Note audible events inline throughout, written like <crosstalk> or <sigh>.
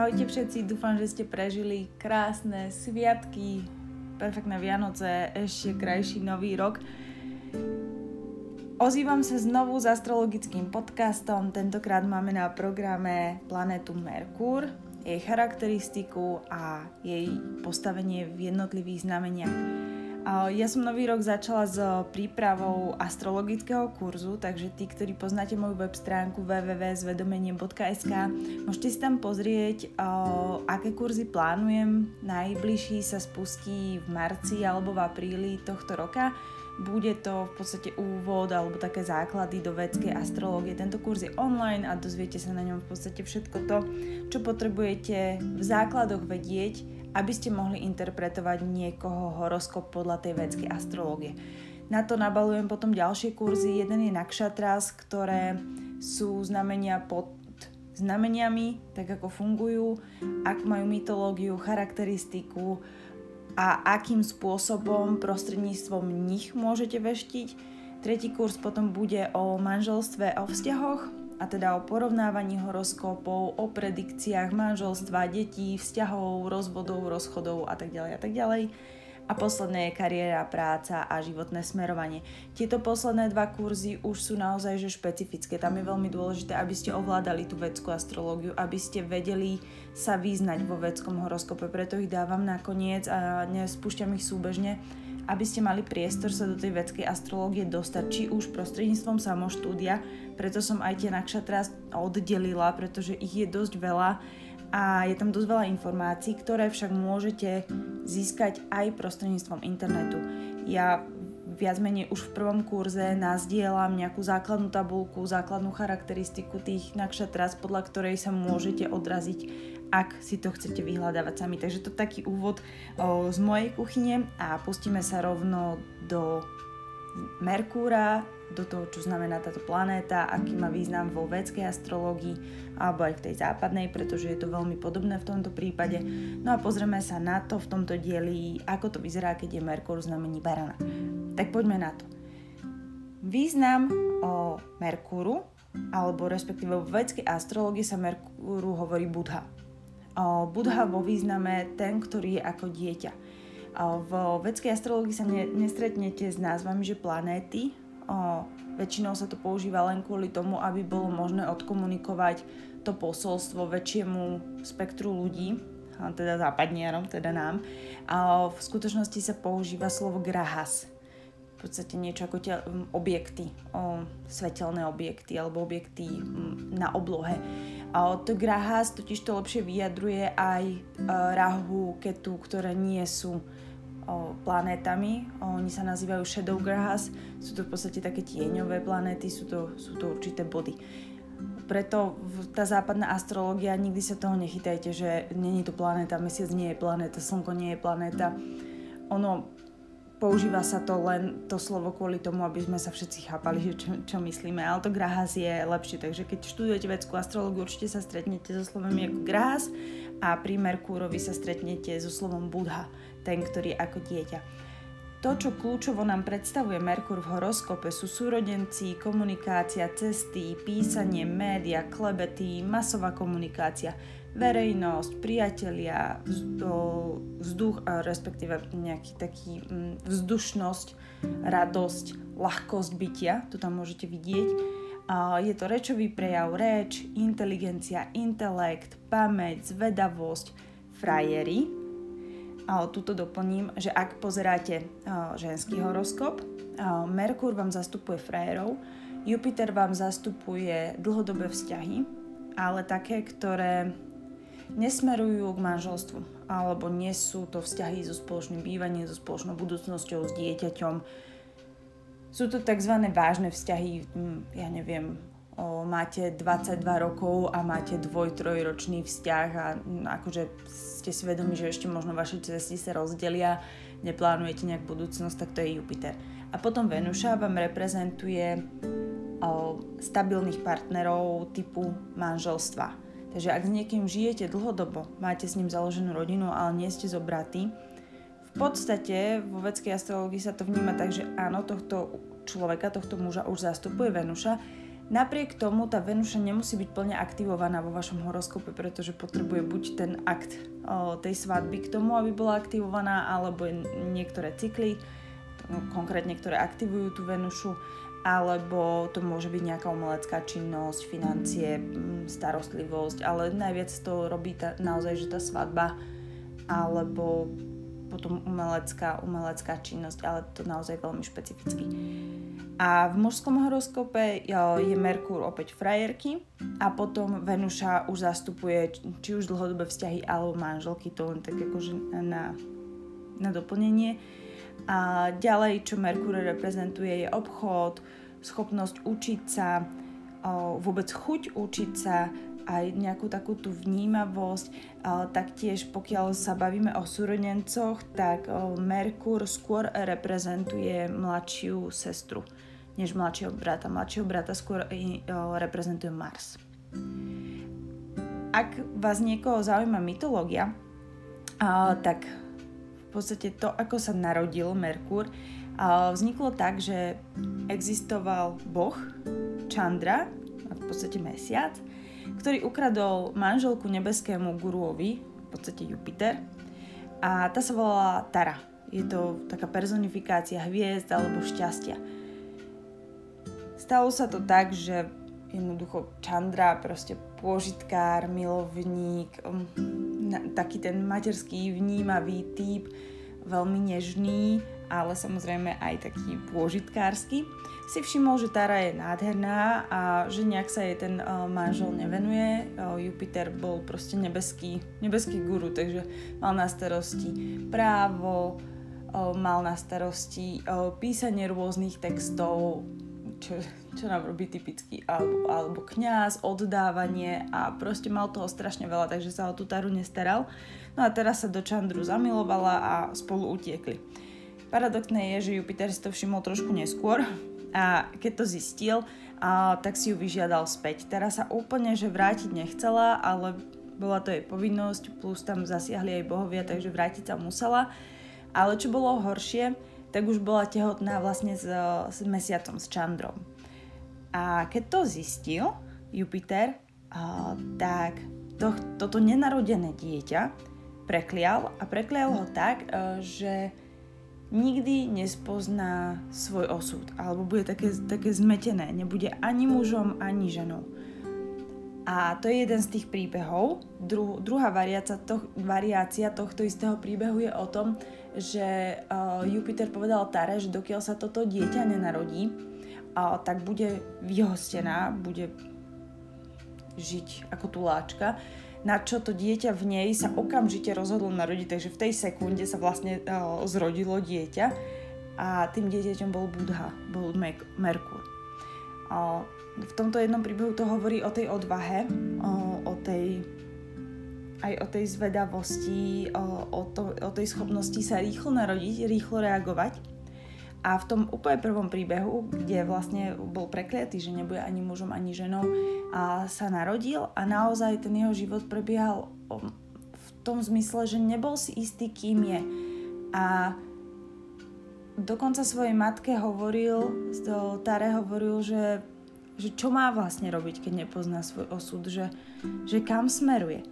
Ahojte všetci, dúfam, že ste prežili krásne sviatky, perfektné Vianoce, ešte krajší nový rok. Ozývam sa znovu s astrologickým podcastom, tentokrát máme na programe planetu Merkúr, jej charakteristiku a jej postavenie v jednotlivých znameniach. Ja som nový rok začala s prípravou astrologického kurzu, takže tí, ktorí poznáte moju web stránku www.zvedomeniem.sk, môžete si tam pozrieť, aké kurzy plánujem. Najbližší sa spustí v marci alebo v apríli tohto roka. Bude to v podstate úvod alebo také základy do vedskej astrológie. Tento kurz je online a dozviete sa na ňom v podstate všetko to, čo potrebujete v základoch vedieť, aby ste mohli interpretovať niekoho horoskop podľa tej vedskej astrológie. Na to nabalujem potom ďalšie kurzy. Jeden je nakšatras, ktoré sú znamenia pod znameniami, tak ako fungujú, ak majú mytológiu, charakteristiku a akým spôsobom prostredníctvom nich môžete veštiť. Tretí kurz potom bude o manželstve a o vzťahoch a teda o porovnávaní horoskópov, o predikciách manželstva, detí, vzťahov, rozvodov, rozchodov a tak ďalej a tak ďalej. A posledné je kariéra, práca a životné smerovanie. Tieto posledné dva kurzy už sú naozaj že špecifické. Tam je veľmi dôležité, aby ste ovládali tú vedskú astrológiu, aby ste vedeli sa vyznať vo vedskom horoskope. Preto ich dávam nakoniec a nespúšťam ich súbežne, aby ste mali priestor sa do tej vedskej astrológie dostať, či už prostredníctvom samoštúdia, preto som aj tie nakšatras oddelila, pretože ich je dosť veľa a je tam dosť veľa informácií, ktoré však môžete získať aj prostredníctvom internetu. Ja viac menej už v prvom kurze nazdielam nejakú základnú tabulku, základnú charakteristiku tých nakšatras, podľa ktorej sa môžete odraziť ak si to chcete vyhľadávať sami. Takže to taký úvod o, z mojej kuchyne a pustíme sa rovno do Merkúra, do toho, čo znamená táto planéta, aký má význam vo védskej astrológii alebo aj v tej západnej, pretože je to veľmi podobné v tomto prípade. No a pozrieme sa na to v tomto dieli, ako to vyzerá, keď je Merkúr znamení barana. Tak poďme na to. Význam o Merkúru, alebo respektíve v védskej astrológii sa Merkúru hovorí Budha. Budha vo význame ten, ktorý je ako dieťa. V vedskej astrológii sa ne, nestretnete s názvami, že planéty. Väčšinou sa to používa len kvôli tomu, aby bolo možné odkomunikovať to posolstvo väčšiemu spektru ľudí, teda západnierom, teda nám. A v skutočnosti sa používa slovo grahas, v podstate niečo ako tie objekty, svetelné objekty alebo objekty na oblohe. To grahas totiž to lepšie vyjadruje aj e, rahu, ketu, ktoré nie sú planétami. Oni sa nazývajú shadow grahas, sú to v podstate také tieňové planéty, sú to, sú to určité body. Preto tá západná astrológia, nikdy sa toho nechytajte, že není to planéta, mesiac nie je planéta, slnko nie je planéta. Ono používa sa to len to slovo kvôli tomu, aby sme sa všetci chápali, že čo, čo myslíme, ale to grahas je lepšie, takže keď študujete vedskú astrológiu, určite sa stretnete so slovom ako grahas a pri Merkúrovi sa stretnete so slovom Budha, ten, ktorý je ako dieťa. To, čo kľúčovo nám predstavuje Merkur v horoskope, sú súrodenci, komunikácia, cesty, písanie, média, klebety, masová komunikácia – verejnosť, priatelia, vzduch, respektíve nejaký taký mm, vzdušnosť, radosť, ľahkosť bytia, to tam môžete vidieť. Je to rečový prejav, reč, inteligencia, intelekt, pamäť, zvedavosť, frajery. A tuto doplním, že ak pozeráte ženský horoskop, Merkur vám zastupuje frajerov, Jupiter vám zastupuje dlhodobé vzťahy, ale také, ktoré nesmerujú k manželstvu alebo nie sú to vzťahy so spoločným bývaním, so spoločnou budúcnosťou, s dieťaťom. Sú to tzv. vážne vzťahy, ja neviem, o, máte 22 rokov a máte dvoj, trojročný vzťah a akože ste si vedomi, že ešte možno vaše cesty sa rozdelia, neplánujete nejak budúcnosť, tak to je Jupiter. A potom Venuša vám reprezentuje o, stabilných partnerov typu manželstva Takže ak s niekým žijete dlhodobo, máte s ním založenú rodinu, ale nie ste zobratí, v podstate vo vedskej astrológii sa to vníma tak, že áno, tohto človeka, tohto muža už zastupuje Venuša, Napriek tomu tá Venuša nemusí byť plne aktivovaná vo vašom horoskope, pretože potrebuje buď ten akt o, tej svadby k tomu, aby bola aktivovaná, alebo niektoré cykly, no, konkrétne ktoré aktivujú tú Venušu, alebo to môže byť nejaká umelecká činnosť, financie, starostlivosť, ale najviac to robí tá, naozaj, že tá svadba, alebo potom umelecká, umelecká činnosť, ale to naozaj veľmi špecificky. A v mužskom horoskope je Merkúr opäť frajerky a potom Venuša už zastupuje či už dlhodobé vzťahy alebo manželky, to len tak akože na, na doplnenie. A ďalej, čo Merkúr reprezentuje, je obchod, schopnosť učiť sa, vôbec chuť učiť sa, aj nejakú takú tú vnímavosť. Taktiež pokiaľ sa bavíme o súrodencoch, tak Merkur skôr reprezentuje mladšiu sestru než mladšieho brata. Mladšieho brata skôr reprezentuje Mars. Ak vás niekoho zaujíma mytológia, tak v podstate to, ako sa narodil Merkur, vzniklo tak, že existoval boh Chandra, v podstate mesiac, ktorý ukradol manželku nebeskému guruovi, v podstate Jupiter, a tá sa volala Tara. Je to taká personifikácia hviezd alebo šťastia. Stalo sa to tak, že jednoducho Chandra, proste pôžitkár, milovník, um, taký ten materský vnímavý typ, veľmi nežný, ale samozrejme aj taký pôžitkársky. Si všimol, že Tara je nádherná a že nejak sa jej ten uh, manžel nevenuje. Uh, Jupiter bol proste nebeský, nebeský guru, takže mal na starosti právo, uh, mal na starosti uh, písanie rôznych textov, čo, čo nám robí typicky, alebo, alebo kňaz, oddávanie a proste mal toho strašne veľa, takže sa o tú Taru nestaral. No a teraz sa do Čandru zamilovala a spolu utiekli. Paradoxné je, že Jupiter si to všimol trošku neskôr, a keď to zistil, a, tak si ju vyžiadal späť. Teraz sa úplne, že vrátiť nechcela, ale bola to jej povinnosť, plus tam zasiahli aj bohovia, takže vrátiť sa musela. Ale čo bolo horšie, tak už bola tehotná vlastne s, s mesiacom, s Čandrom. A keď to zistil Jupiter, a, tak to, toto nenarodené dieťa preklial a preklial ho tak, a, že nikdy nespozná svoj osud, alebo bude také, také zmetené, nebude ani mužom, ani ženou. A to je jeden z tých príbehov. Dru, druhá variácia, to, variácia tohto istého príbehu je o tom, že uh, Jupiter povedal Tare, že dokiaľ sa toto dieťa nenarodí, uh, tak bude vyhostená, bude žiť ako tuláčka na čo to dieťa v nej sa okamžite rozhodlo narodiť, takže v tej sekunde sa vlastne uh, zrodilo dieťa a tým dieťaťom bol Budha, bol Merkur. Uh, v tomto jednom príbehu to hovorí o tej odvahe, uh, o tej aj o tej zvedavosti, o, o, to, o tej schopnosti sa rýchlo narodiť, rýchlo reagovať a v tom úplne prvom príbehu, kde vlastne bol prekliatý, že nebude ani mužom, ani ženou, a sa narodil a naozaj ten jeho život prebiehal v tom zmysle, že nebol si istý, kým je. A dokonca svojej matke hovoril, Tare hovoril, že, že čo má vlastne robiť, keď nepozná svoj osud, že, že kam smeruje.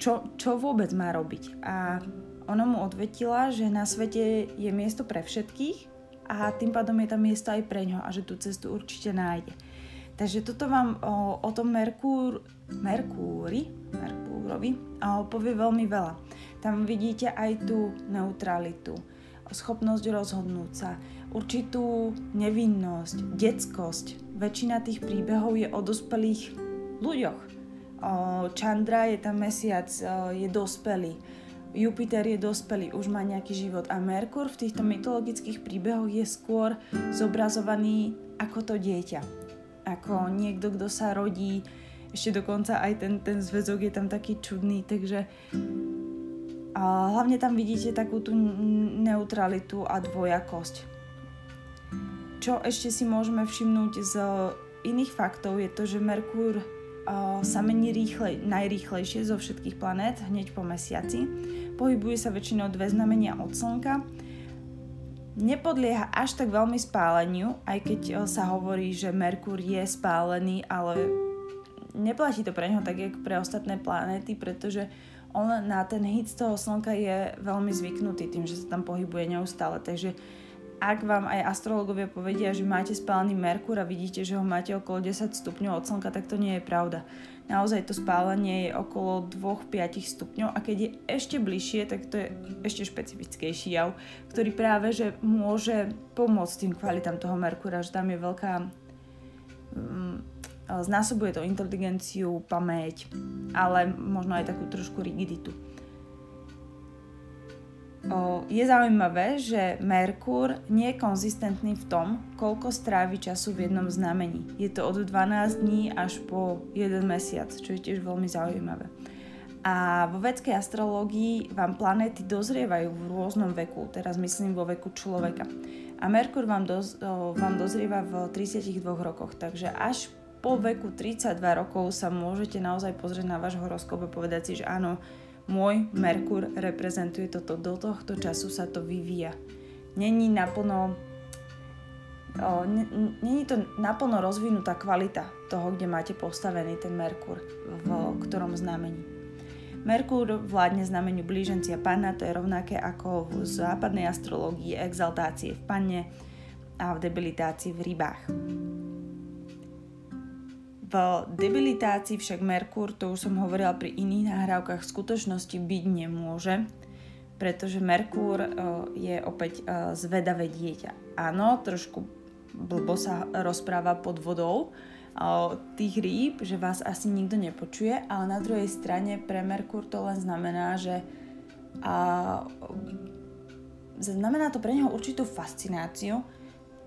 Čo, čo vôbec má robiť. A ona mu odvetila, že na svete je miesto pre všetkých a tým pádom je tam miesto aj pre ňo a že tú cestu určite nájde. Takže toto vám o, o tom Merkúr, Merkúri, Merkúrovi o, povie veľmi veľa. Tam vidíte aj tú neutralitu, schopnosť rozhodnúť sa, určitú nevinnosť, detskosť. Väčšina tých príbehov je o dospelých ľuďoch. O, Chandra je tam mesiac, o, je dospelý Jupiter je dospelý, už má nejaký život a Merkur v týchto mytologických príbehoch je skôr zobrazovaný ako to dieťa. Ako niekto, kto sa rodí, ešte dokonca aj ten, ten zväzok je tam taký čudný, takže a hlavne tam vidíte takú tú neutralitu a dvojakosť. Čo ešte si môžeme všimnúť z iných faktov je to, že Merkúr sa mení rýchle, najrýchlejšie zo všetkých planét hneď po mesiaci pohybuje sa väčšinou dve znamenia od Slnka nepodlieha až tak veľmi spáleniu, aj keď e, sa hovorí, že Merkur je spálený, ale neplatí to pre neho tak, jak pre ostatné planéty, pretože on na ten hit z toho slnka je veľmi zvyknutý tým, že sa tam pohybuje neustále. Takže ak vám aj astrologovia povedia, že máte spálený Merkur a vidíte, že ho máte okolo 10 stupňov od Slnka, tak to nie je pravda. Naozaj to spálenie je okolo 2-5 stupňov a keď je ešte bližšie, tak to je ešte špecifickejší jav, ktorý práve že môže pomôcť tým kvalitám toho Merkura, že tam je veľká... Um, znásobuje to inteligenciu, pamäť, ale možno aj takú trošku rigiditu. Je zaujímavé, že Merkur nie je konzistentný v tom, koľko strávi času v jednom znamení. Je to od 12 dní až po 1 mesiac, čo je tiež veľmi zaujímavé. A vo vedskej astrológii vám planéty dozrievajú v rôznom veku, teraz myslím vo veku človeka. A Merkur vám, doz, vám dozrieva v 32 rokoch, takže až po veku 32 rokov sa môžete naozaj pozrieť na váš horoskop a povedať si, že áno, môj Merkur reprezentuje toto, do tohto času sa to vyvíja. Není naplno není to naplno rozvinutá kvalita toho, kde máte postavený ten Merkur, v ktorom znamení. Merkur vládne znameniu blížencia panna, to je rovnaké ako v západnej astrológii exaltácie v panne a v debilitácii v rybách. V debilitácii však Merkur, to už som hovorila pri iných nahrávkach, v skutočnosti byť nemôže, pretože Merkur e, je opäť e, zvedavé dieťa. Áno, trošku blbo sa rozpráva pod vodou e, tých rýb, že vás asi nikto nepočuje, ale na druhej strane pre Merkur to len znamená, že a, znamená to pre neho určitú fascináciu,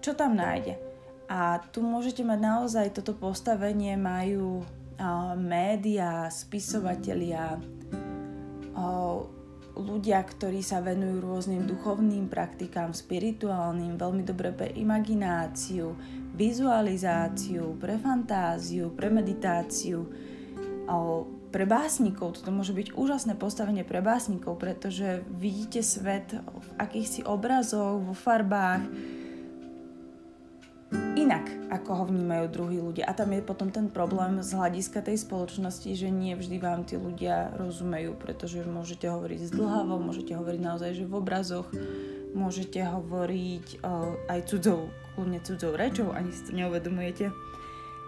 čo tam nájde a tu môžete mať naozaj toto postavenie, majú uh, média, spisovatelia, uh, ľudia, ktorí sa venujú rôznym duchovným praktikám, spirituálnym, veľmi dobre pre imagináciu, vizualizáciu, pre fantáziu, pre meditáciu, pre básnikov. Toto môže byť úžasné postavenie pre básnikov, pretože vidíte svet v akýchsi obrazoch, vo farbách, inak, ako ho vnímajú druhí ľudia. A tam je potom ten problém z hľadiska tej spoločnosti, že nie vždy vám tí ľudia rozumejú, pretože môžete hovoriť zdlhavo, môžete hovoriť naozaj, že v obrazoch, môžete hovoriť uh, aj cudzou, kľudne cudzou rečou, ani si to neuvedomujete.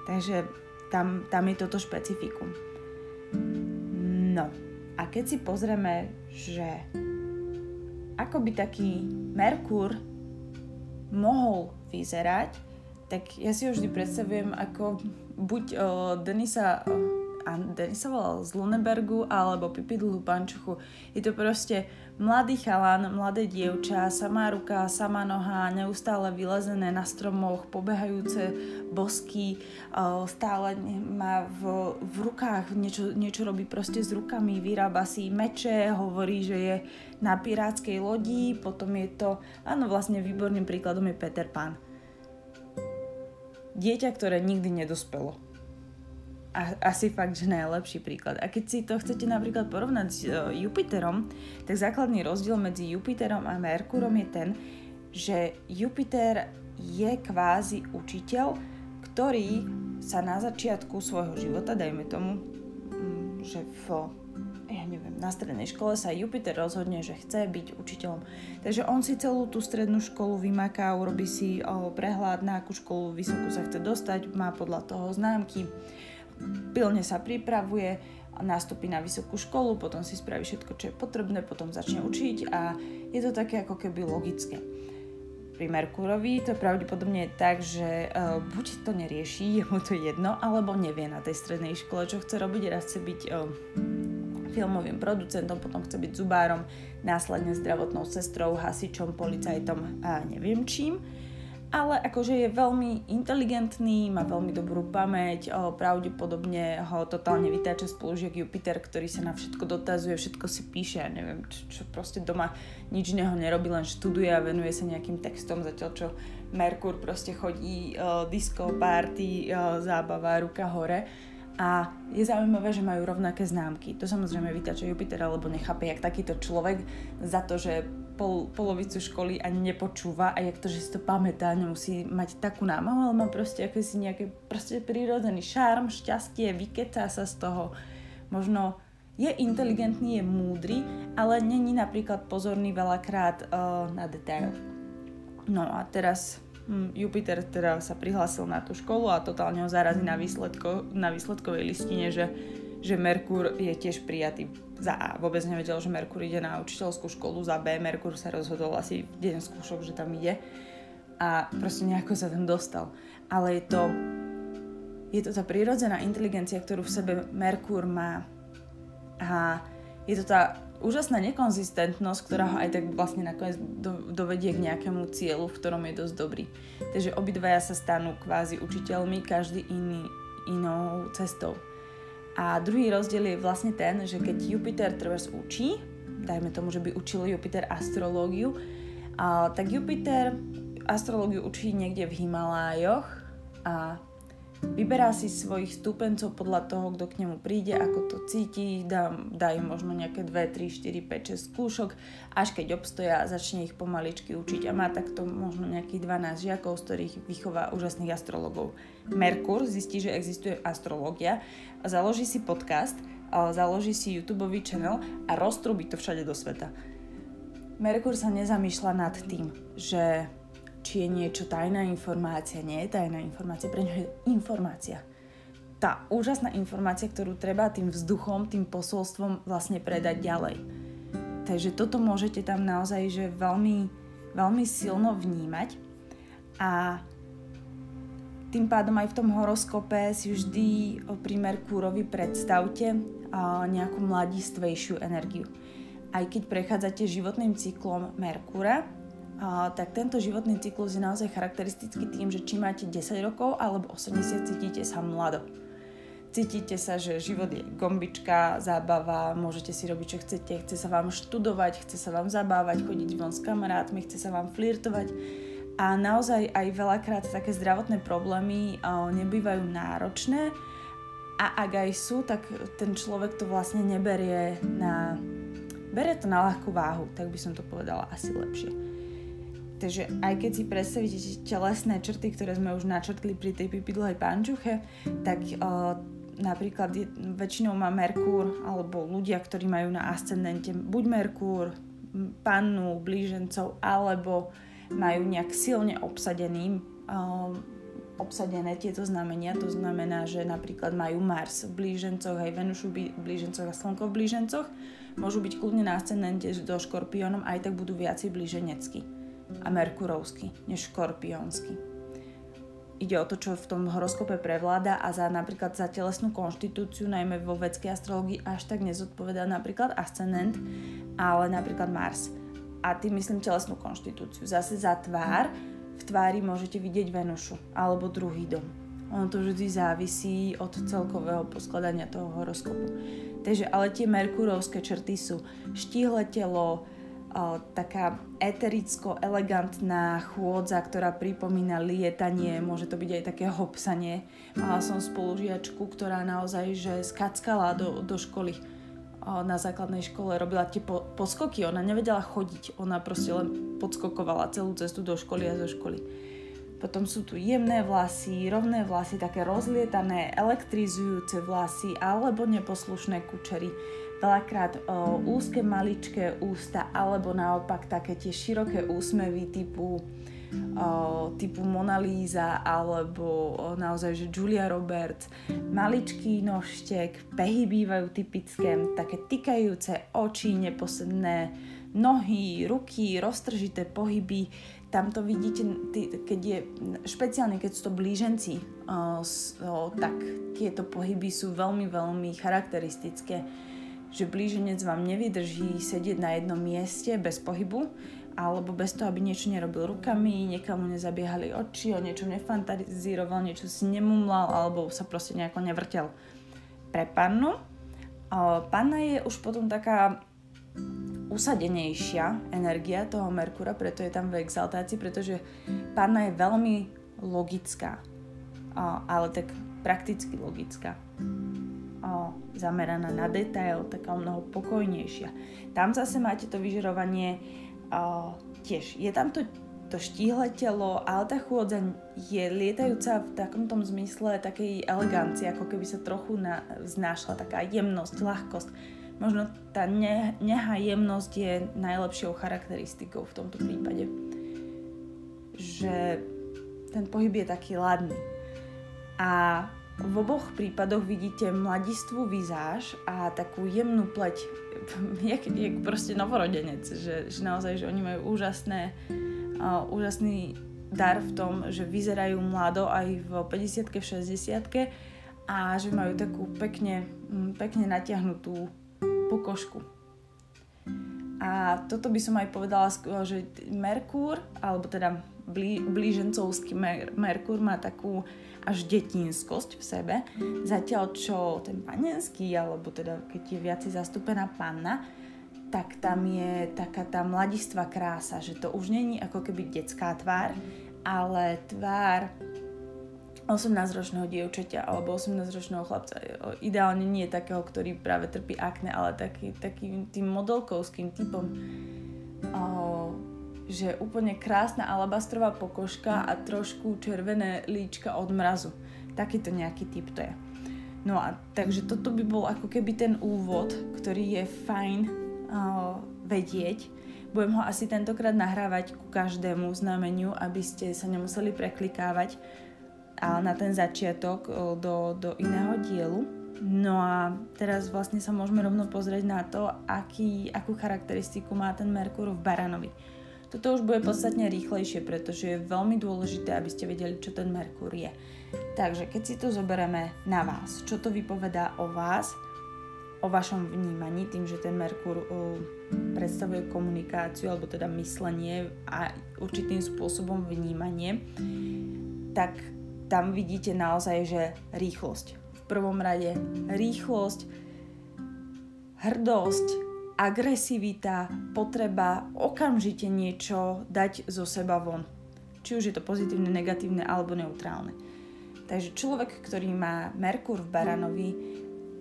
Takže tam, tam je toto špecifikum. No, a keď si pozrieme, že ako by taký Merkur mohol vyzerať, tak ja si ho vždy predstavujem ako buď o, Denisa, o, a Denisa volal z Lunebergu alebo Pipi dlhú pančuchu. Je to proste mladý chalan, mladé dievča, samá ruka, samá noha, neustále vylezené na stromoch, pobehajúce bosky, o, stále má v, v rukách, niečo, niečo robí proste s rukami, vyrába si meče, hovorí, že je na pirátskej lodi, potom je to, áno, vlastne výborným príkladom je Peter Pan dieťa, ktoré nikdy nedospelo. A, asi fakt, že najlepší príklad. A keď si to chcete napríklad porovnať s uh, Jupiterom, tak základný rozdiel medzi Jupiterom a Merkurom je ten, že Jupiter je kvázi učiteľ, ktorý sa na začiatku svojho života, dajme tomu, mm, že v ja neviem, na strednej škole sa Jupiter rozhodne, že chce byť učiteľom. Takže on si celú tú strednú školu vymaká, urobí si prehľad, na akú školu vysokú sa chce dostať, má podľa toho známky, pilne sa pripravuje, nastúpi na vysokú školu, potom si spraví všetko, čo je potrebné, potom začne učiť a je to také ako keby logické. Pri Merkurovi to pravdepodobne je tak, že uh, buď to nerieši, <laughs> je to jedno, alebo nevie na tej strednej škole, čo chce robiť, raz chce byť uh, filmovým producentom, potom chce byť zubárom, následne zdravotnou sestrou, hasičom, policajtom a neviem čím. Ale akože je veľmi inteligentný, má veľmi dobrú pamäť, pravdepodobne ho totálne vytáča spolužiak Jupiter, ktorý sa na všetko dotazuje, všetko si píše, a neviem, čo, čo proste doma nič neho nerobí, len študuje a venuje sa nejakým textom, zatiaľ čo Merkur proste chodí o, disco, party, o, zábava, ruka hore a je zaujímavé, že majú rovnaké známky. To samozrejme vytača Jupiter, alebo nechápe, jak takýto človek za to, že pol, polovicu školy ani nepočúva a jak to, že si to pamätá, nemusí mať takú námahu, ale má proste si nejaký proste prírodzený šarm, šťastie, vykecá sa z toho. Možno je inteligentný, je múdry, ale není napríklad pozorný veľakrát uh, na detail. No a teraz Jupiter teda sa prihlásil na tú školu a totálne ho zarazí na, výsledko, na výsledkovej listine, že, že Merkur je tiež prijatý. Za A. Vôbec nevedel, že Merkur ide na učiteľskú školu, za B. Merkur sa rozhodol asi v deň skúšok, že tam ide. A proste nejako sa tam dostal. Ale je to, je to tá prírodzená inteligencia, ktorú v sebe Merkur má. A je to tá úžasná nekonzistentnosť, ktorá ho aj tak vlastne nakoniec do, dovedie k nejakému cieľu, v ktorom je dosť dobrý. Takže obidvaja sa stanú kvázi učiteľmi, každý iný inou cestou. A druhý rozdiel je vlastne ten, že keď Jupiter trebárs učí, dajme tomu, že by učil Jupiter astrológiu, a, tak Jupiter astrológiu učí niekde v Himalájoch a Vyberá si svojich stúpencov podľa toho, kto k nemu príde, ako to cíti, dá, dá im možno nejaké 2, 3, 4, 5, 6 skúšok, až keď obstoja, začne ich pomaličky učiť a má takto možno nejakých 12 žiakov, z ktorých vychová úžasných astrologov. Merkur zistí, že existuje astrológia, založí si podcast, založí si YouTube channel a roztrubí to všade do sveta. Merkur sa nezamýšľa nad tým, že či je niečo tajná informácia. Nie je tajná informácia, pre ňo je informácia. Tá úžasná informácia, ktorú treba tým vzduchom, tým posolstvom vlastne predať ďalej. Takže toto môžete tam naozaj že veľmi, veľmi silno vnímať a tým pádom aj v tom horoskope si vždy pri Merkúrovi predstavte nejakú mladistvejšiu energiu. Aj keď prechádzate životným cyklom Merkúra, tak tento životný cyklus je naozaj charakteristický tým, že či máte 10 rokov alebo 80, cítite sa mlado. Cítite sa, že život je gombička, zábava, môžete si robiť, čo chcete, chce sa vám študovať, chce sa vám zabávať, chodiť von s kamarátmi, chce sa vám flirtovať. A naozaj aj veľakrát také zdravotné problémy nebývajú náročné a ak aj sú, tak ten človek to vlastne neberie na... Berie to na ľahkú váhu, tak by som to povedala asi lepšie. Takže aj keď si predstavíte telesné črty, ktoré sme už načrtli pri tej pipidlej pančuche, tak uh, napríklad je, väčšinou má Merkúr alebo ľudia, ktorí majú na ascendente buď Merkúr, pannu, blížencov, alebo majú nejak silne obsadený uh, obsadené tieto znamenia. To znamená, že napríklad majú Mars v blížencoch, aj Venušu v blížencoch a Slnko v blížencoch. Môžu byť kľudne na ascendente do škorpiónom, aj tak budú viacej blíženecky a merkurovský než škorpiónsky. Ide o to, čo v tom horoskope prevláda a za napríklad za telesnú konštitúciu, najmä vo vedskej astrologii, až tak nezodpovedá napríklad ascendent, ale napríklad Mars. A tým myslím telesnú konštitúciu. Zase za tvár, v tvári môžete vidieť Venušu alebo druhý dom. Ono to vždy závisí od celkového poskladania toho horoskopu. Takže ale tie merkurovské črty sú štíhle telo, taká etericko-elegantná chôdza, ktorá pripomína lietanie, môže to byť aj také hopsanie. Mala som spolužiačku, ktorá naozaj že skackala do, do školy. Na základnej škole, robila tie po, poskoky, ona nevedela chodiť, ona proste len podskokovala celú cestu do školy a zo školy. Potom sú tu jemné vlasy, rovné vlasy, také rozlietané, elektrizujúce vlasy alebo neposlušné kučery veľakrát o, úzke maličké ústa alebo naopak také tie široké úsmevy typu o, typu Mona Lisa alebo naozaj, že Julia Roberts, maličký nožtek, pehy bývajú typické, také tykajúce oči, neposledné nohy, ruky, roztržité pohyby. Tam to vidíte, keď je, špeciálne keď sú to blíženci, tak tieto pohyby sú veľmi, veľmi charakteristické že blíženec vám nevydrží sedieť na jednom mieste bez pohybu, alebo bez toho, aby niečo nerobil rukami, niekam mu nezabiehali oči, o niečo nefantazíroval, niečo si nemumlal, alebo sa proste nejako nevrtel. Pre pannu, panna je už potom taká usadenejšia energia toho Merkura, preto je tam v exaltácii, pretože panna je veľmi logická, ale tak prakticky logická o, zameraná na detail, taká o mnoho pokojnejšia. Tam zase máte to vyžarovanie uh, tiež je tam to, to štíhle telo, ale tá chôdza je lietajúca v takom tom zmysle takej elegancie, ako keby sa trochu na, znášla taká jemnosť, ľahkosť. Možno tá ne, neha jemnosť je najlepšou charakteristikou v tomto prípade. Že ten pohyb je taký ladný. A v oboch prípadoch vidíte mladistvú vizáž a takú jemnú pleť, <laughs> jak, jak proste novorodenec, že, že naozaj, že oni majú úžasné, uh, úžasný dar v tom, že vyzerajú mlado aj v 50 v 60 a že majú takú pekne, pekne natiahnutú pokožku. A toto by som aj povedala, že Merkúr, alebo teda blí, blížencovský mer, Merkúr má takú až detinskosť v sebe, zatiaľ čo ten panenský, alebo teda keď je viacej zastúpená panna, tak tam je taká tá mladistvá krása, že to už není ako keby detská tvár, ale tvár 18-ročného dievčaťa alebo 18-ročného chlapca. Ideálne nie takého, ktorý práve trpí akne, ale taký, takým tým modelkovským typom. O, že úplne krásna alabastrová pokožka a trošku červené líčka od mrazu. Takýto nejaký typ to je. No a takže toto by bol ako keby ten úvod, ktorý je fajn uh, vedieť. Budem ho asi tentokrát nahrávať ku každému znameniu, aby ste sa nemuseli preklikávať a na ten začiatok uh, do, do iného dielu. No a teraz vlastne sa môžeme rovno pozrieť na to, aký, akú charakteristiku má ten Merkur v Baranovi. Toto už bude podstatne rýchlejšie, pretože je veľmi dôležité, aby ste vedeli, čo ten Merkur je. Takže keď si to zoberieme na vás, čo to vypovedá o vás, o vašom vnímaní, tým, že ten Merkur uh, predstavuje komunikáciu, alebo teda myslenie a určitým spôsobom vnímanie, tak tam vidíte naozaj, že rýchlosť. V prvom rade rýchlosť, hrdosť, agresivita, potreba okamžite niečo dať zo seba von. Či už je to pozitívne, negatívne alebo neutrálne. Takže človek, ktorý má Merkur v Baranovi,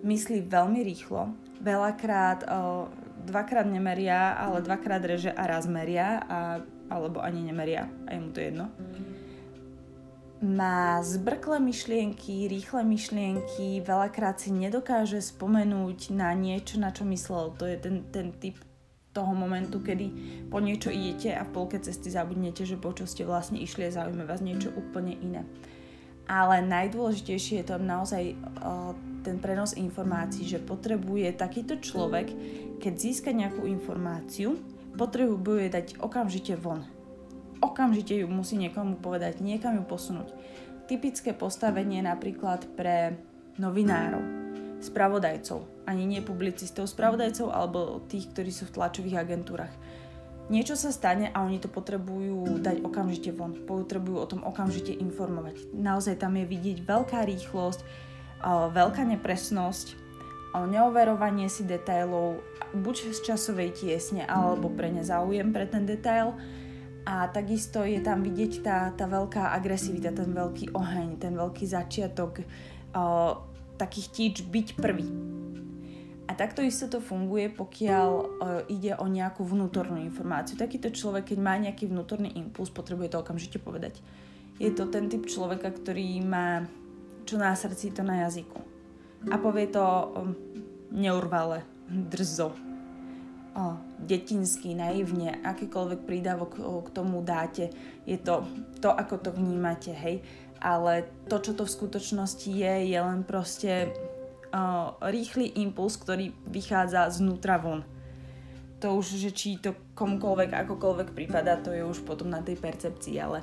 myslí veľmi rýchlo, veľakrát, o, dvakrát nemeria, ale dvakrát reže a raz meria, a, alebo ani nemeria, a mu to jedno. Mm má zbrklé myšlienky, rýchle myšlienky, veľakrát si nedokáže spomenúť na niečo, na čo myslel. To je ten, ten typ toho momentu, kedy po niečo idete a v polke cesty zabudnete, že po čo ste vlastne išli a zaujíma vás niečo úplne iné. Ale najdôležitejšie je to naozaj uh, ten prenos informácií, že potrebuje takýto človek, keď získa nejakú informáciu, potrebuje dať okamžite von okamžite ju musí niekomu povedať, niekam ju posunúť. Typické postavenie napríklad pre novinárov, spravodajcov, ani nie publicistov, spravodajcov alebo tých, ktorí sú v tlačových agentúrach. Niečo sa stane a oni to potrebujú dať okamžite von, potrebujú o tom okamžite informovať. Naozaj tam je vidieť veľká rýchlosť, veľká nepresnosť, neoverovanie si detailov, buď z časovej tiesne alebo pre nezáujem pre ten detail, a takisto je tam vidieť tá, tá veľká agresivita, ten veľký oheň, ten veľký začiatok, uh, taký chtíč byť prvý. A takto isto to funguje, pokiaľ uh, ide o nejakú vnútornú informáciu. Takýto človek, keď má nejaký vnútorný impuls, potrebuje to okamžite povedať. Je to ten typ človeka, ktorý má čo na srdci, to na jazyku. A povie to um, neurvale, drzo, o, detinský, naivne, akýkoľvek prídavok k tomu dáte, je to to, ako to vnímate, hej. Ale to, čo to v skutočnosti je, je len proste o, rýchly impuls, ktorý vychádza znútra von. To už, že či to komukoľvek, akokoľvek prípada, to je už potom na tej percepcii, ale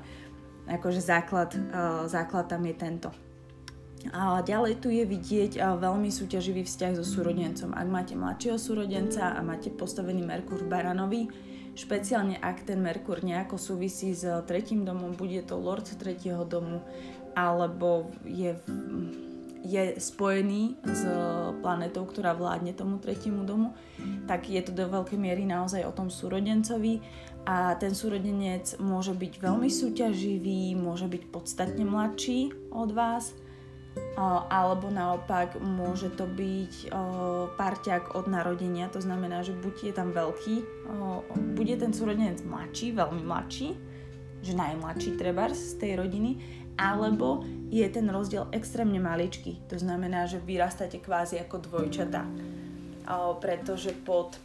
akože základ, o, základ tam je tento. A ďalej tu je vidieť veľmi súťaživý vzťah so súrodencom. Ak máte mladšieho súrodenca a máte postavený Merkur v Baranovi, špeciálne ak ten Merkur nejako súvisí s tretím domom, bude to Lord tretieho domu, alebo je, je spojený s planetou, ktorá vládne tomu tretiemu domu, tak je to do veľkej miery naozaj o tom súrodencovi a ten súrodenec môže byť veľmi súťaživý, môže byť podstatne mladší od vás, alebo naopak môže to byť parťák od narodenia, to znamená, že buď je tam veľký, bude ten súrodenec mladší, veľmi mladší, že najmladší treba z tej rodiny, alebo je ten rozdiel extrémne maličký. To znamená, že vyrastáte kvázi ako dvojčata. Pretože pod,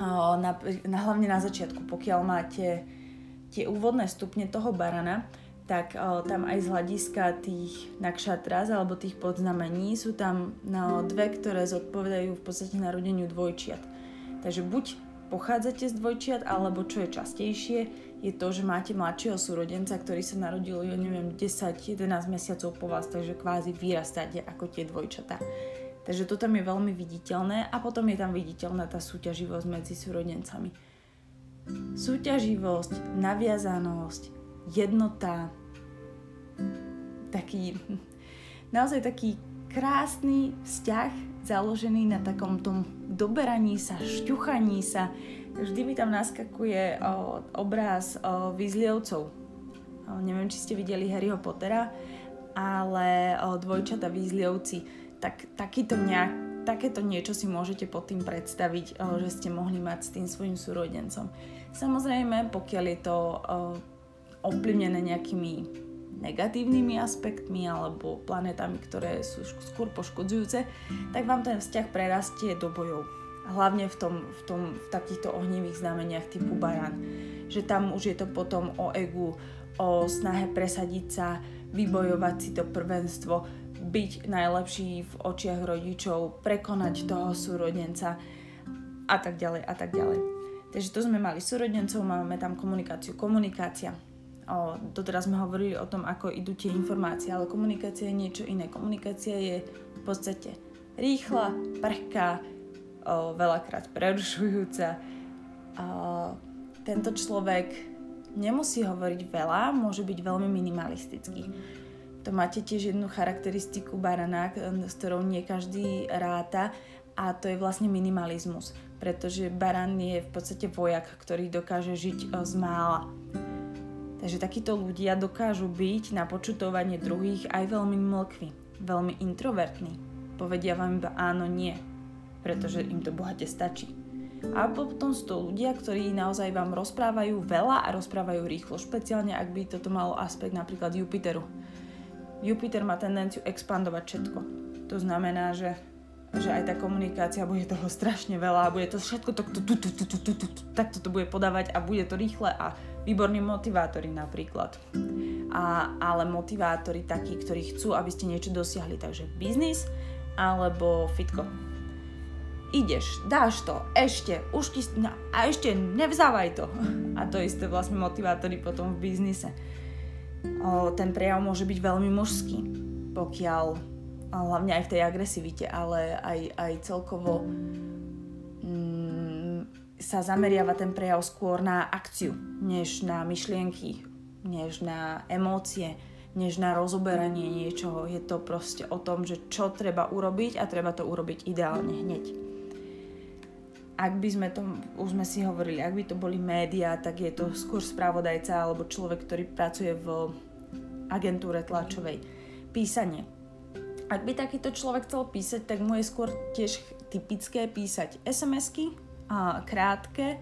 na, hlavne na začiatku, pokiaľ máte tie úvodné stupne toho barana, tak o, tam aj z hľadiska tých nakšatras alebo tých podznamení sú tam no, dve, ktoré zodpovedajú v podstate narodeniu dvojčiat. Takže buď pochádzate z dvojčiat, alebo čo je častejšie, je to, že máte mladšieho súrodenca, ktorý sa narodil, ja neviem, 10-11 mesiacov po vás, takže kvázi vyrastáte ako tie dvojčatá. Takže to tam je veľmi viditeľné a potom je tam viditeľná tá súťaživosť medzi súrodencami. Súťaživosť, naviazanosť, jednota, taký, naozaj taký krásny vzťah založený na takom tom doberaní sa, šťuchaní sa. Vždy mi tam naskakuje o, obraz o, výzlievcov. O, neviem, či ste videli Harryho Pottera, ale o, dvojčata výzlievci tak takýto nejak, takéto niečo si môžete pod tým predstaviť, eh, že ste mohli mať s tým svojim súrodencom. Samozrejme, pokiaľ je to eh, ovplyvnené nejakými negatívnymi aspektmi alebo planetami, ktoré sú skôr poškodzujúce, tak vám ten vzťah prerastie do bojov. Hlavne v, tom, v, tom, v takýchto ohnivých znameniach typu baran. Že tam už je to potom o egu, o snahe presadiť sa, vybojovať si to prvenstvo, byť najlepší v očiach rodičov, prekonať toho súrodenca a tak ďalej a tak ďalej. Takže to sme mali súrodencov, máme tam komunikáciu. Komunikácia. O, doteraz sme hovorili o tom, ako idú tie informácie, ale komunikácia je niečo iné. Komunikácia je v podstate rýchla, prhká, o, veľakrát prerušujúca. O, tento človek nemusí hovoriť veľa, môže byť veľmi minimalistický to máte tiež jednu charakteristiku barana, s ktorou nie každý ráta a to je vlastne minimalizmus, pretože baran je v podstate vojak, ktorý dokáže žiť z mála. Takže takíto ľudia dokážu byť na počutovanie druhých aj veľmi mlkví, veľmi introvertní. Povedia vám iba áno, nie, pretože im to bohate stačí. A potom sú to ľudia, ktorí naozaj vám rozprávajú veľa a rozprávajú rýchlo, špeciálne ak by toto malo aspekt napríklad Jupiteru Jupiter má tendenciu expandovať všetko. To znamená, že, že aj tá komunikácia bude toho strašne veľa a bude to všetko takto, tu, tu, tu, tu, tu, tu, takto to bude podávať a bude to rýchle a výborní motivátori napríklad. A, ale motivátori takí, ktorí chcú, aby ste niečo dosiahli. Takže biznis alebo fitko. Ideš, dáš to, ešte, už ti, no, a ešte nevzávaj to. A to isté vlastne motivátori potom v biznise ten prejav môže byť veľmi mužský, pokiaľ hlavne aj v tej agresivite, ale aj, aj celkovo mm, sa zameriava ten prejav skôr na akciu, než na myšlienky, než na emócie, než na rozoberanie niečoho. Je to proste o tom, že čo treba urobiť a treba to urobiť ideálne hneď. Ak by sme to, už sme si hovorili, ak by to boli médiá, tak je to skôr spravodajca alebo človek, ktorý pracuje v agentúre tlačovej. Písanie. Ak by takýto človek chcel písať, tak mu je skôr tiež typické písať SMS-ky, krátke,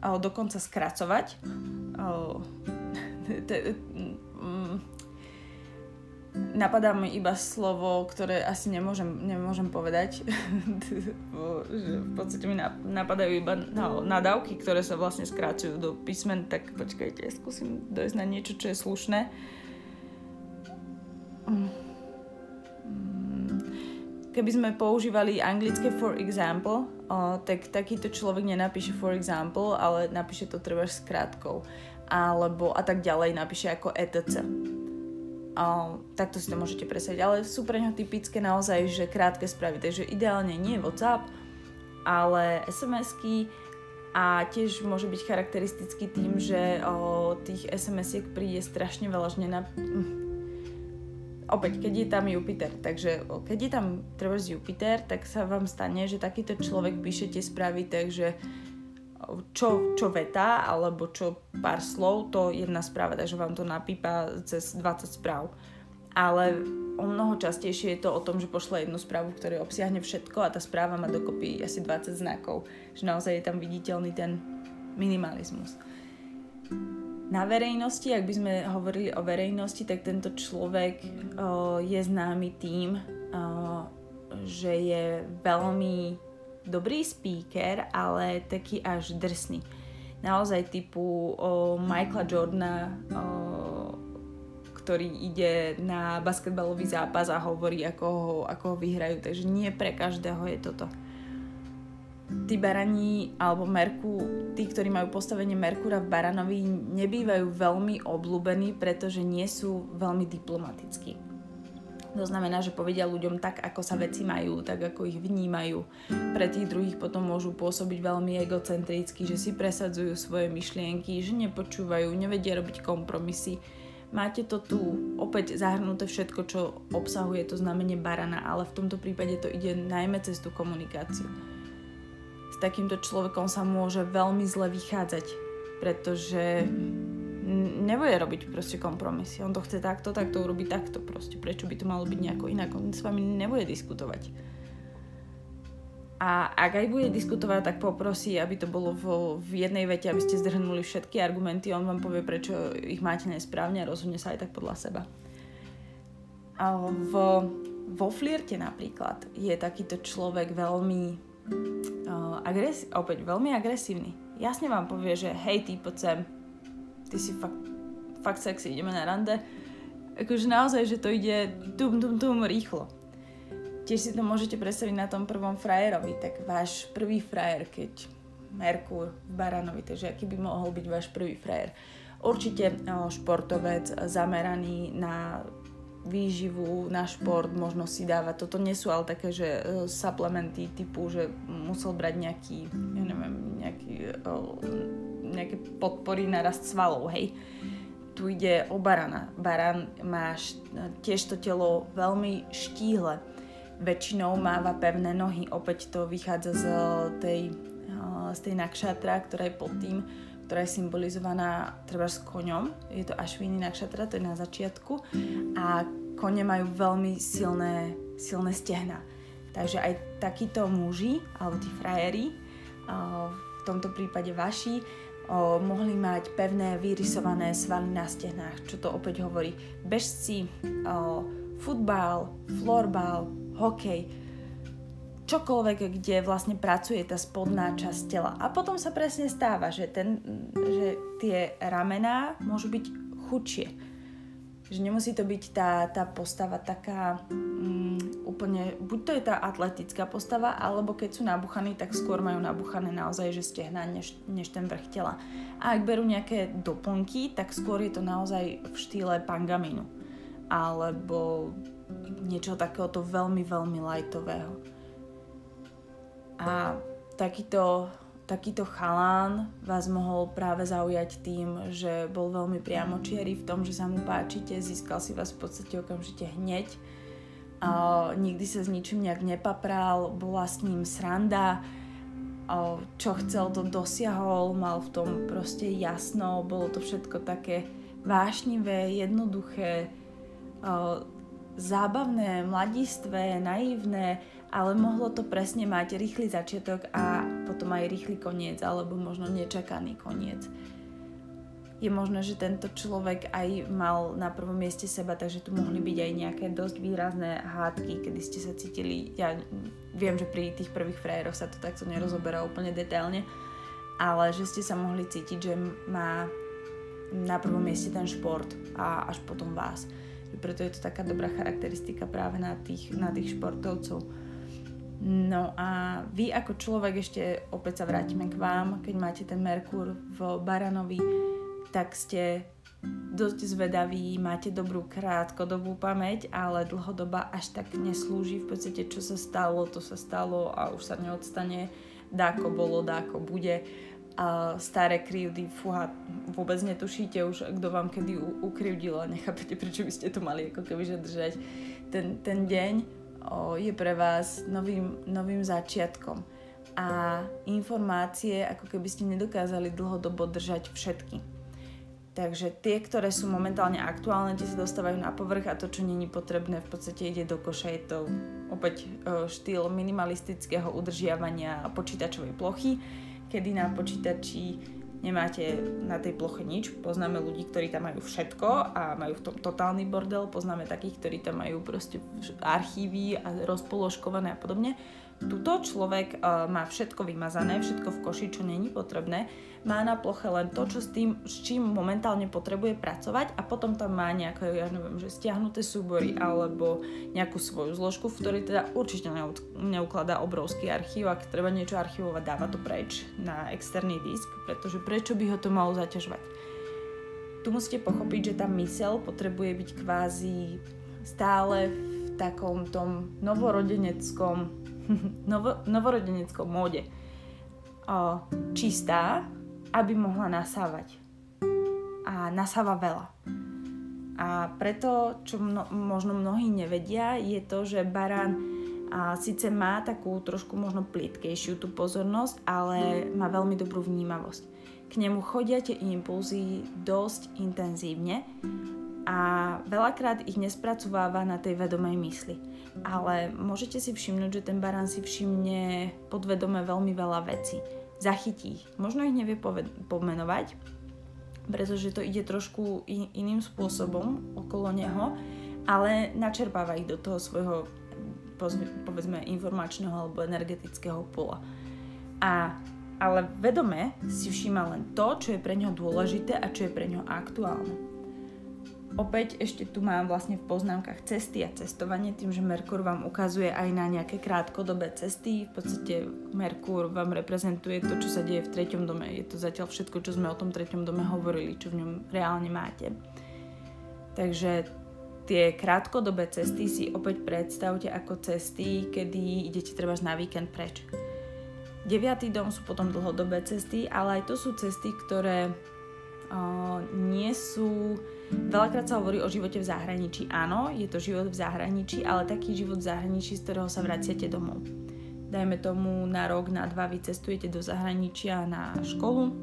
dokonca skracovať. <laughs> Mm, napadá mi iba slovo, ktoré asi nemôžem, nemôžem povedať. <laughs> v podstate mi napadajú iba nadávky, ktoré sa vlastne skrácujú do písmen, tak počkajte, skúsim dojsť na niečo, čo je slušné. Keby sme používali anglické for example, o, tak takýto človek nenapíše for example, ale napíše to treba s krátkou. Alebo a tak ďalej napíše ako etc. O, takto si to môžete presať, ale sú pre ňo typické naozaj, že krátke správy. Takže ideálne nie WhatsApp, ale SMS-ky a tiež môže byť charakteristický tým, že o, tých SMS-iek príde strašne veľa, že nenap opäť, keď je tam Jupiter, takže keď je tam treba Jupiter, tak sa vám stane, že takýto človek píše tie správy, takže čo, čo veta alebo čo pár slov, to jedna správa, takže vám to napípa cez 20 správ. ale o mnoho častejšie je to o tom, že pošle jednu správu, ktorá obsiahne všetko a tá správa má dokopy asi 20 znakov, že naozaj je tam viditeľný ten minimalizmus. Na verejnosti, ak by sme hovorili o verejnosti, tak tento človek o, je známy tým, o, že je veľmi dobrý speaker, ale taký až drsný. Naozaj typu o, Michaela Jordana, o, ktorý ide na basketbalový zápas a hovorí, ako ho, ako ho vyhrajú. Takže nie pre každého je toto. Tí barani alebo Merku, tí, ktorí majú postavenie Merkúra v Baranovi, nebývajú veľmi obľúbení, pretože nie sú veľmi diplomatickí. To znamená, že povedia ľuďom tak, ako sa veci majú, tak ako ich vnímajú. Pre tých druhých potom môžu pôsobiť veľmi egocentricky, že si presadzujú svoje myšlienky, že nepočúvajú, nevedia robiť kompromisy Máte to tu opäť zahrnuté všetko, čo obsahuje to znamenie barana, ale v tomto prípade to ide najmä cez tú komunikáciu. Takýmto človekom sa môže veľmi zle vychádzať, pretože nebude robiť proste kompromisy. On to chce takto, tak to urobí takto proste. Prečo by to malo byť nejako inak? On s vami nebude diskutovať a ak aj bude diskutovať, tak poprosí, aby to bolo v, v jednej vete, aby ste zdrhnuli všetky argumenty, on vám povie, prečo ich máte nesprávne a rozhodne sa aj tak podľa seba. A v, vo flierte napríklad je takýto človek veľmi uh, agresi- opäť veľmi agresívny. Jasne vám povie, že hej, ty poď sem, ty si fakt, fakt sexy, ideme na rande. Akože naozaj, že to ide tum, tum, tum, rýchlo Tiež si to môžete predstaviť na tom prvom frajerovi, tak váš prvý frajer, keď Merkur v Baranovi, takže aký by mohol byť váš prvý frajer. Určite športovec zameraný na výživu, na šport, možno si dáva. Toto nie sú ale také, že uh, suplementy typu, že musel brať nejaký, ja neviem, nejaký, uh, nejaké podpory na rast svalov, hej. Tu ide o barana. Baran má tiež to telo veľmi štíhle väčšinou máva pevné nohy. Opäť to vychádza z tej, z tej nakšatra, ktorá je pod tým, ktorá je symbolizovaná treba s koňom. Je to Ašvini nakšatra, to je na začiatku. A kone majú veľmi silné, silné stehna. Takže aj takíto muži, alebo tí frajeri, v tomto prípade vaši, o, mohli mať pevné vyrysované svaly na stehnách, čo to opäť hovorí. Bežci, o, futbal, florbal, hokej, čokoľvek, kde vlastne pracuje tá spodná časť tela. A potom sa presne stáva, že, ten, že tie ramená môžu byť chudšie. Že nemusí to byť tá, tá postava taká um, úplne, buď to je tá atletická postava, alebo keď sú nabuchaní, tak skôr majú nabuchané naozaj, že stehná, než, než ten vrch tela. A ak berú nejaké doplnky, tak skôr je to naozaj v štýle pangaminu. Alebo niečo takéhoto veľmi, veľmi lajtového. A takýto, takýto chalán vás mohol práve zaujať tým, že bol veľmi priamočierý v tom, že sa mu páčite, získal si vás v podstate okamžite hneď. A nikdy sa s ničím nejak nepapral, bola s ním sranda, a čo chcel, to dosiahol, mal v tom proste jasno, bolo to všetko také vášnivé, jednoduché, zábavné, mladistvé, naivné, ale mohlo to presne mať rýchly začiatok a potom aj rýchly koniec, alebo možno nečakaný koniec. Je možné, že tento človek aj mal na prvom mieste seba, takže tu mohli byť aj nejaké dosť výrazné hádky, kedy ste sa cítili, ja viem, že pri tých prvých frajeroch sa to takto nerozoberá úplne detailne, ale že ste sa mohli cítiť, že má na prvom mieste ten šport a až potom vás preto je to taká dobrá charakteristika práve na tých, na tých športovcov. No a vy ako človek, ešte opäť sa vrátime k vám, keď máte ten Merkur v Baranovi, tak ste dosť zvedaví, máte dobrú krátkodobú pamäť, ale dlhodoba až tak neslúži. V podstate, čo sa stalo, to sa stalo a už sa neodstane. Dáko bolo, dáko bude a staré krivdy, fúha, vôbec netušíte už, kto vám kedy u- ukrivdil a nechápete, prečo by ste to mali ako keby držať. Ten, ten deň je pre vás novým, novým začiatkom a informácie, ako keby ste nedokázali dlhodobo držať všetky. Takže tie, ktoré sú momentálne aktuálne, tie sa dostávajú na povrch a to, čo není potrebné, v podstate ide do koša. Je to opäť e, štýl minimalistického udržiavania počítačovej plochy, kedy na počítači nemáte na tej ploche nič. Poznáme ľudí, ktorí tam majú všetko a majú v tom totálny bordel. Poznáme takých, ktorí tam majú proste archívy a rozpoložkované a podobne. Tuto človek uh, má všetko vymazané, všetko v koši, čo není potrebné. Má na ploche len to, čo s tým, s čím momentálne potrebuje pracovať a potom tam má nejaké, ja neviem, že stiahnuté súbory alebo nejakú svoju zložku, v ktorej teda určite neukladá obrovský archív. Ak treba niečo archivovať, dáva to preč na externý disk, pretože prečo by ho to malo zaťažovať? Tu musíte pochopiť, že tá mysel potrebuje byť kvázi stále v takom tom novorodeneckom <laughs> novo, novorodeneckom móde o, čistá, aby mohla nasávať. A nasáva veľa. A preto, čo mno, možno mnohí nevedia, je to, že barán a síce má takú trošku možno plítkejšiu tú pozornosť, ale má veľmi dobrú vnímavosť. K nemu chodia tie impulzy dosť intenzívne a veľakrát ich nespracováva na tej vedomej mysli ale môžete si všimnúť, že ten barán si všimne podvedome veľmi veľa vecí. Zachytí ich. Možno ich nevie poved- pomenovať, pretože to ide trošku in- iným spôsobom okolo neho, ale načerpáva ich do toho svojho povedzme informačného alebo energetického pola. A, ale vedome si všíma len to, čo je pre ňo dôležité a čo je pre ňo aktuálne. Opäť ešte tu mám vlastne v poznámkach cesty a cestovanie, tým, že Merkur vám ukazuje aj na nejaké krátkodobé cesty. V podstate Merkur vám reprezentuje to, čo sa deje v treťom dome. Je to zatiaľ všetko, čo sme o tom treťom dome hovorili, čo v ňom reálne máte. Takže tie krátkodobé cesty si opäť predstavte ako cesty, kedy idete treba na víkend preč. Deviatý dom sú potom dlhodobé cesty, ale aj to sú cesty, ktoré o, nie sú Veľakrát sa hovorí o živote v zahraničí. Áno, je to život v zahraničí, ale taký život v zahraničí, z ktorého sa vraciate domov. Dajme tomu na rok, na dva vy cestujete do zahraničia na školu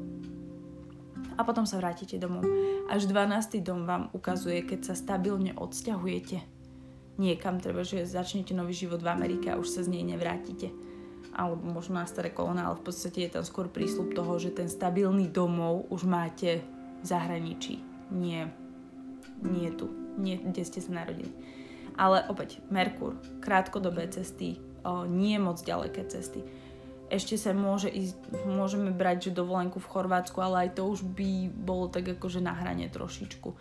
a potom sa vrátite domov. Až 12. dom vám ukazuje, keď sa stabilne odsťahujete niekam, treba, že začnete nový život v Amerike a už sa z nej nevrátite alebo možno na staré kolona, ale v podstate je tam skôr prísľub toho, že ten stabilný domov už máte v zahraničí, nie nie tu, nie kde ste sa narodili. Ale opäť, Merkur, krátkodobé cesty, o, nie moc ďaleké cesty. Ešte sa môže ísť, môžeme brať, že dovolenku v Chorvátsku, ale aj to už by bolo tak akože na hrane trošičku.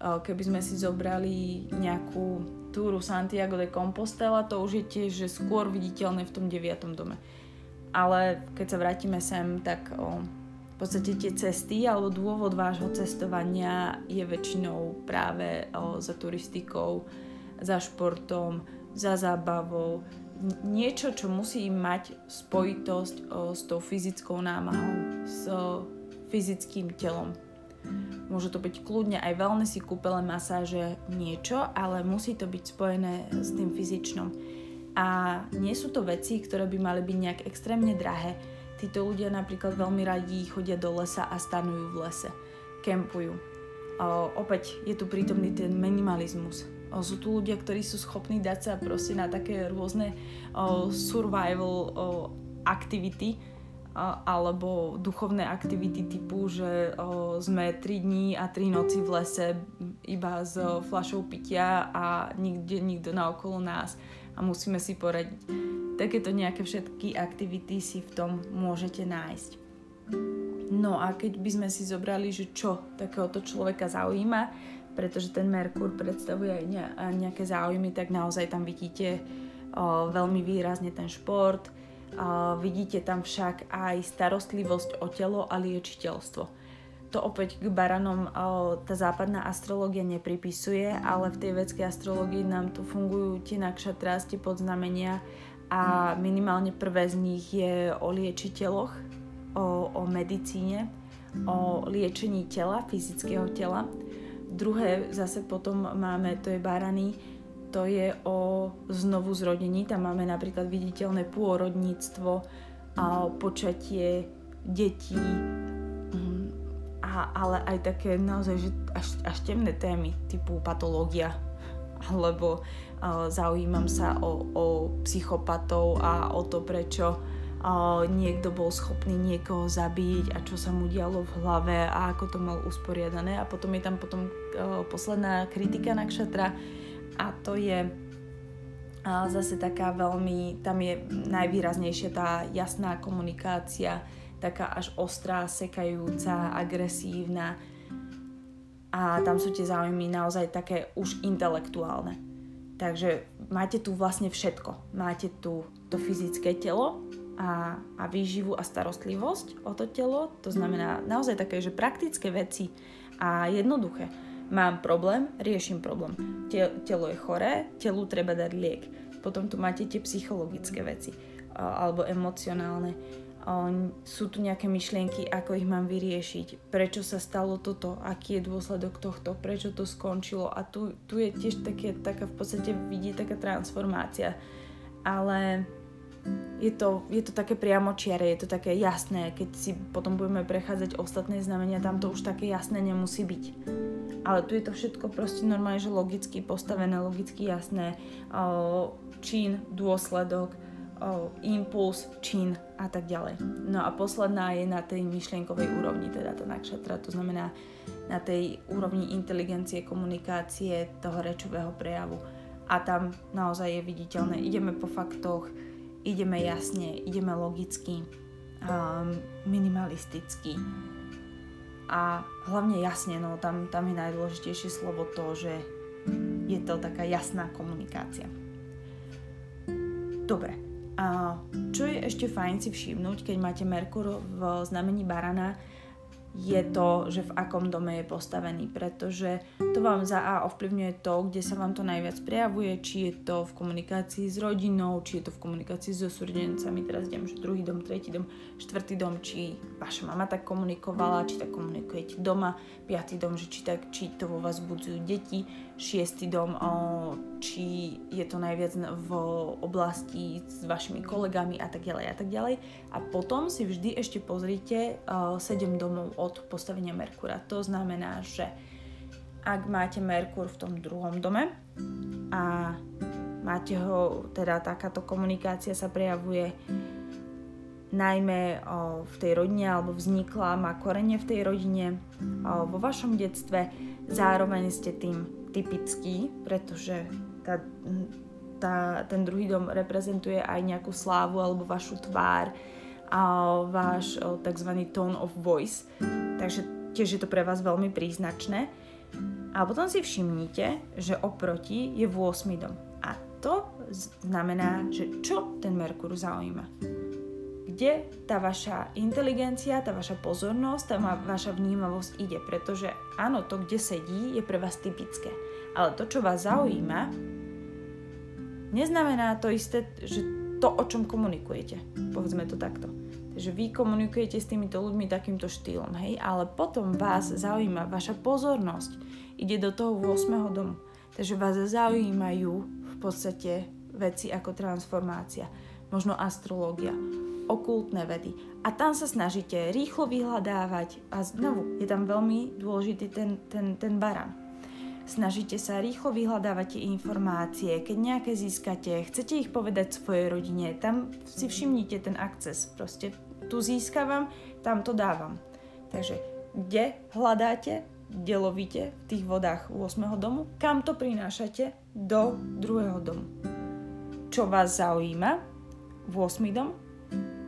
Keby sme si zobrali nejakú túru Santiago de Compostela, to už je tiež že skôr viditeľné v tom deviatom dome. Ale keď sa vrátime sem, tak o, podstate tie cesty alebo dôvod vášho cestovania je väčšinou práve o, za turistikou, za športom, za zábavou. Niečo, čo musí mať spojitosť o, s tou fyzickou námahou, s o, fyzickým telom. Môže to byť kľudne aj wellnessy, kúpele, masáže, niečo, ale musí to byť spojené s tým fyzičnom. A nie sú to veci, ktoré by mali byť nejak extrémne drahé Títo ľudia napríklad veľmi radi chodia do lesa a stanujú v lese, kempujú. O, opäť je tu prítomný ten minimalizmus. O, sú tu ľudia, ktorí sú schopní dať sa proste na také rôzne o, survival o, aktivity, alebo duchovné aktivity typu, že o, sme 3 dní a 3 noci v lese iba s fľašou pitia a nikde nikto na okolo nás a musíme si poradiť. Takéto nejaké všetky aktivity si v tom môžete nájsť. No a keď by sme si zobrali, že čo takéhoto človeka zaujíma, pretože ten Merkur predstavuje aj nejaké záujmy, tak naozaj tam vidíte o, veľmi výrazne ten šport, o, vidíte tam však aj starostlivosť o telo a liečiteľstvo to opäť k baranom tá západná astrológia nepripisuje, ale v tej vedskej astrológii nám tu fungujú tie nakšatrá, tie podznamenia a minimálne prvé z nich je o liečiteľoch, o, o medicíne, o liečení tela, fyzického tela. Druhé zase potom máme, to je barany, to je o znovu zrodení, tam máme napríklad viditeľné pôrodníctvo, a počatie detí, a a, ale aj také naozaj že až, až temné témy typu patológia alebo uh, zaujímam sa o, o psychopatov a o to, prečo uh, niekto bol schopný niekoho zabiť a čo sa mu dialo v hlave a ako to mal usporiadané. A potom je tam potom uh, posledná kritika na kšatra a to je uh, zase taká veľmi, tam je najvýraznejšia tá jasná komunikácia, taká až ostrá, sekajúca, agresívna a tam sú tie záujmy naozaj také už intelektuálne. Takže máte tu vlastne všetko. Máte tu to fyzické telo a, a výživu a starostlivosť o to telo. To znamená naozaj také, že praktické veci a jednoduché. Mám problém, riešim problém. Telo je choré, telu treba dať liek. Potom tu máte tie psychologické veci alebo emocionálne sú tu nejaké myšlienky, ako ich mám vyriešiť, prečo sa stalo toto, aký je dôsledok tohto, prečo to skončilo? A tu, tu je tiež také, taká v podstate vidí taká transformácia. Ale je to, je to také priamočiare, je to také jasné, keď si potom budeme prechádzať ostatné znamenia, tam to už také jasné nemusí byť. Ale tu je to všetko proste normálne, že logicky postavené, logicky jasné, čin, dôsledok, impuls, čin a tak ďalej. No a posledná je na tej myšlienkovej úrovni, teda tá nakšatra, to znamená na tej úrovni inteligencie, komunikácie, toho rečového prejavu. A tam naozaj je viditeľné, ideme po faktoch, ideme jasne, ideme logicky, um, minimalisticky a hlavne jasne, no tam, tam je najdôležitejšie slovo to, že je to taká jasná komunikácia. Dobre, a čo je ešte fajn si všimnúť, keď máte Merkur v znamení barana, je to, že v akom dome je postavený, pretože to vám za A ovplyvňuje to, kde sa vám to najviac prejavuje, či je to v komunikácii s rodinou, či je to v komunikácii so súrodencami, teraz idem, že druhý dom, tretí dom, štvrtý dom, či vaša mama tak komunikovala, či tak komunikujete doma, piatý dom, že či, tak, či to vo vás budzujú deti, šiestý dom, či je to najviac v oblasti s vašimi kolegami a tak ďalej a tak ďalej. A potom si vždy ešte pozrite o, 7 domov od postavenia Merkura. To znamená, že ak máte Merkur v tom druhom dome a máte ho, teda takáto komunikácia sa prejavuje najmä v tej rodine alebo vznikla, má korene v tej rodine vo vašom detstve, zároveň ste tým typický, pretože tá, tá, ten druhý dom reprezentuje aj nejakú slávu alebo vašu tvár, a váš tzv. tone of voice. Takže tiež je to pre vás veľmi príznačné. A potom si všimnite, že oproti je 8. dom. A to znamená, že čo ten Merkur zaujíma. Kde tá vaša inteligencia, tá vaša pozornosť, tá vaša vnímavosť ide. Pretože áno, to, kde sedí, je pre vás typické. Ale to, čo vás zaujíma, neznamená to isté, že to, o čom komunikujete. Povedzme to takto. Takže vy komunikujete s týmito ľuďmi takýmto štýlom, hej, ale potom vás zaujíma, vaša pozornosť ide do toho 8. domu. Takže vás zaujímajú v podstate veci ako transformácia, možno astrológia, okultné vedy. A tam sa snažíte rýchlo vyhľadávať a znovu je tam veľmi dôležitý ten, ten, ten baran snažíte sa rýchlo vyhľadávať tie informácie, keď nejaké získate, chcete ich povedať svojej rodine, tam si všimnite ten akces, proste tu získavam, tam to dávam. Takže kde hľadáte, kde lovíte v tých vodách 8. domu, kam to prinášate do druhého domu. Čo vás zaujíma, 8. dom,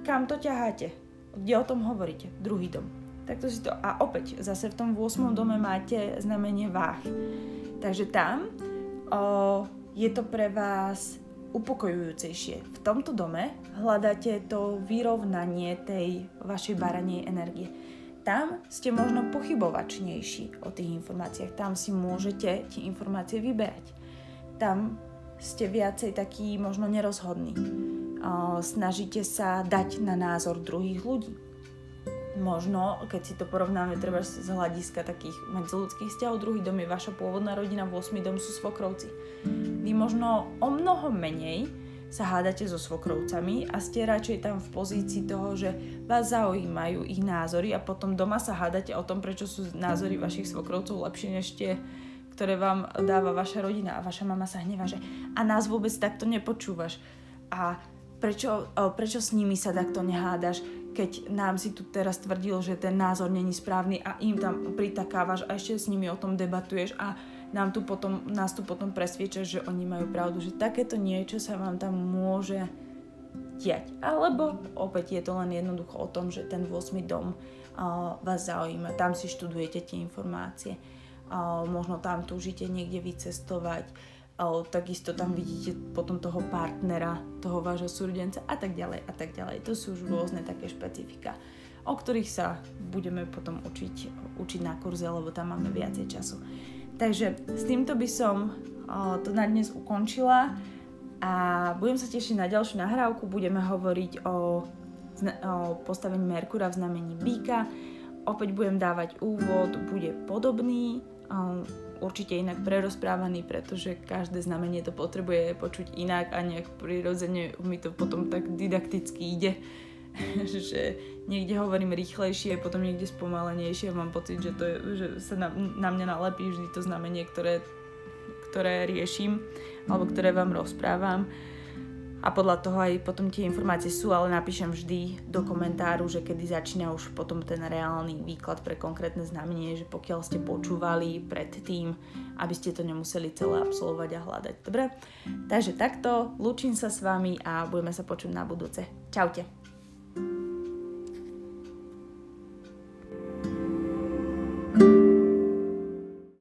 kam to ťaháte, kde o tom hovoríte, druhý dom. Takto si to, a opäť, zase v tom 8. dome máte znamenie váh. Takže tam o, je to pre vás upokojujúcejšie. V tomto dome hľadáte to vyrovnanie tej vašej baranej energie. Tam ste možno pochybovačnejší o tých informáciách. Tam si môžete tie informácie vyberať. Tam ste viacej taký možno nerozhodný. Snažíte sa dať na názor druhých ľudí možno, keď si to porovnáme treba z hľadiska takých medziludských vzťahov, druhý dom je vaša pôvodná rodina, 8. dom sú svokrovci. Vy možno o mnoho menej sa hádate so svokrovcami a ste radšej tam v pozícii toho, že vás zaujímajú ich názory a potom doma sa hádate o tom, prečo sú názory vašich svokrovcov lepšie než tie, ktoré vám dáva vaša rodina a vaša mama sa hnevá, že a nás vôbec takto nepočúvaš a prečo, prečo s nimi sa takto nehádaš, keď nám si tu teraz tvrdil, že ten názor není správny a im tam pritakávaš a ešte s nimi o tom debatuješ a nám tu potom, nás tu potom presvieča, že oni majú pravdu, že takéto niečo sa vám tam môže diať. Alebo opäť je to len jednoducho o tom, že ten 8. dom vás zaujíma, tam si študujete tie informácie, možno tam túžite niekde vycestovať, uh, takisto tam vidíte potom toho partnera, toho vášho súrdenca a tak ďalej a tak ďalej. To sú už rôzne také špecifika o ktorých sa budeme potom učiť, učiť na kurze, lebo tam máme viacej času. Takže s týmto by som to na dnes ukončila a budem sa tešiť na ďalšiu nahrávku. Budeme hovoriť o, o postavení Merkura v znamení Bíka. Opäť budem dávať úvod, bude podobný, určite inak prerozprávaný, pretože každé znamenie to potrebuje počuť inak a nejak prirodzene mi to potom tak didakticky ide <laughs> že niekde hovorím rýchlejšie, potom niekde spomalenejšie a mám pocit, že, to je, že sa na, na mňa nalepí vždy to znamenie, ktoré, ktoré riešim alebo ktoré vám rozprávam a podľa toho aj potom tie informácie sú, ale napíšem vždy do komentáru, že kedy začína už potom ten reálny výklad pre konkrétne znamenie, že pokiaľ ste počúvali predtým, aby ste to nemuseli celé absolvovať a hľadať. Dobre? Takže takto, lúčim sa s vami a budeme sa počuť na budúce. Čaute.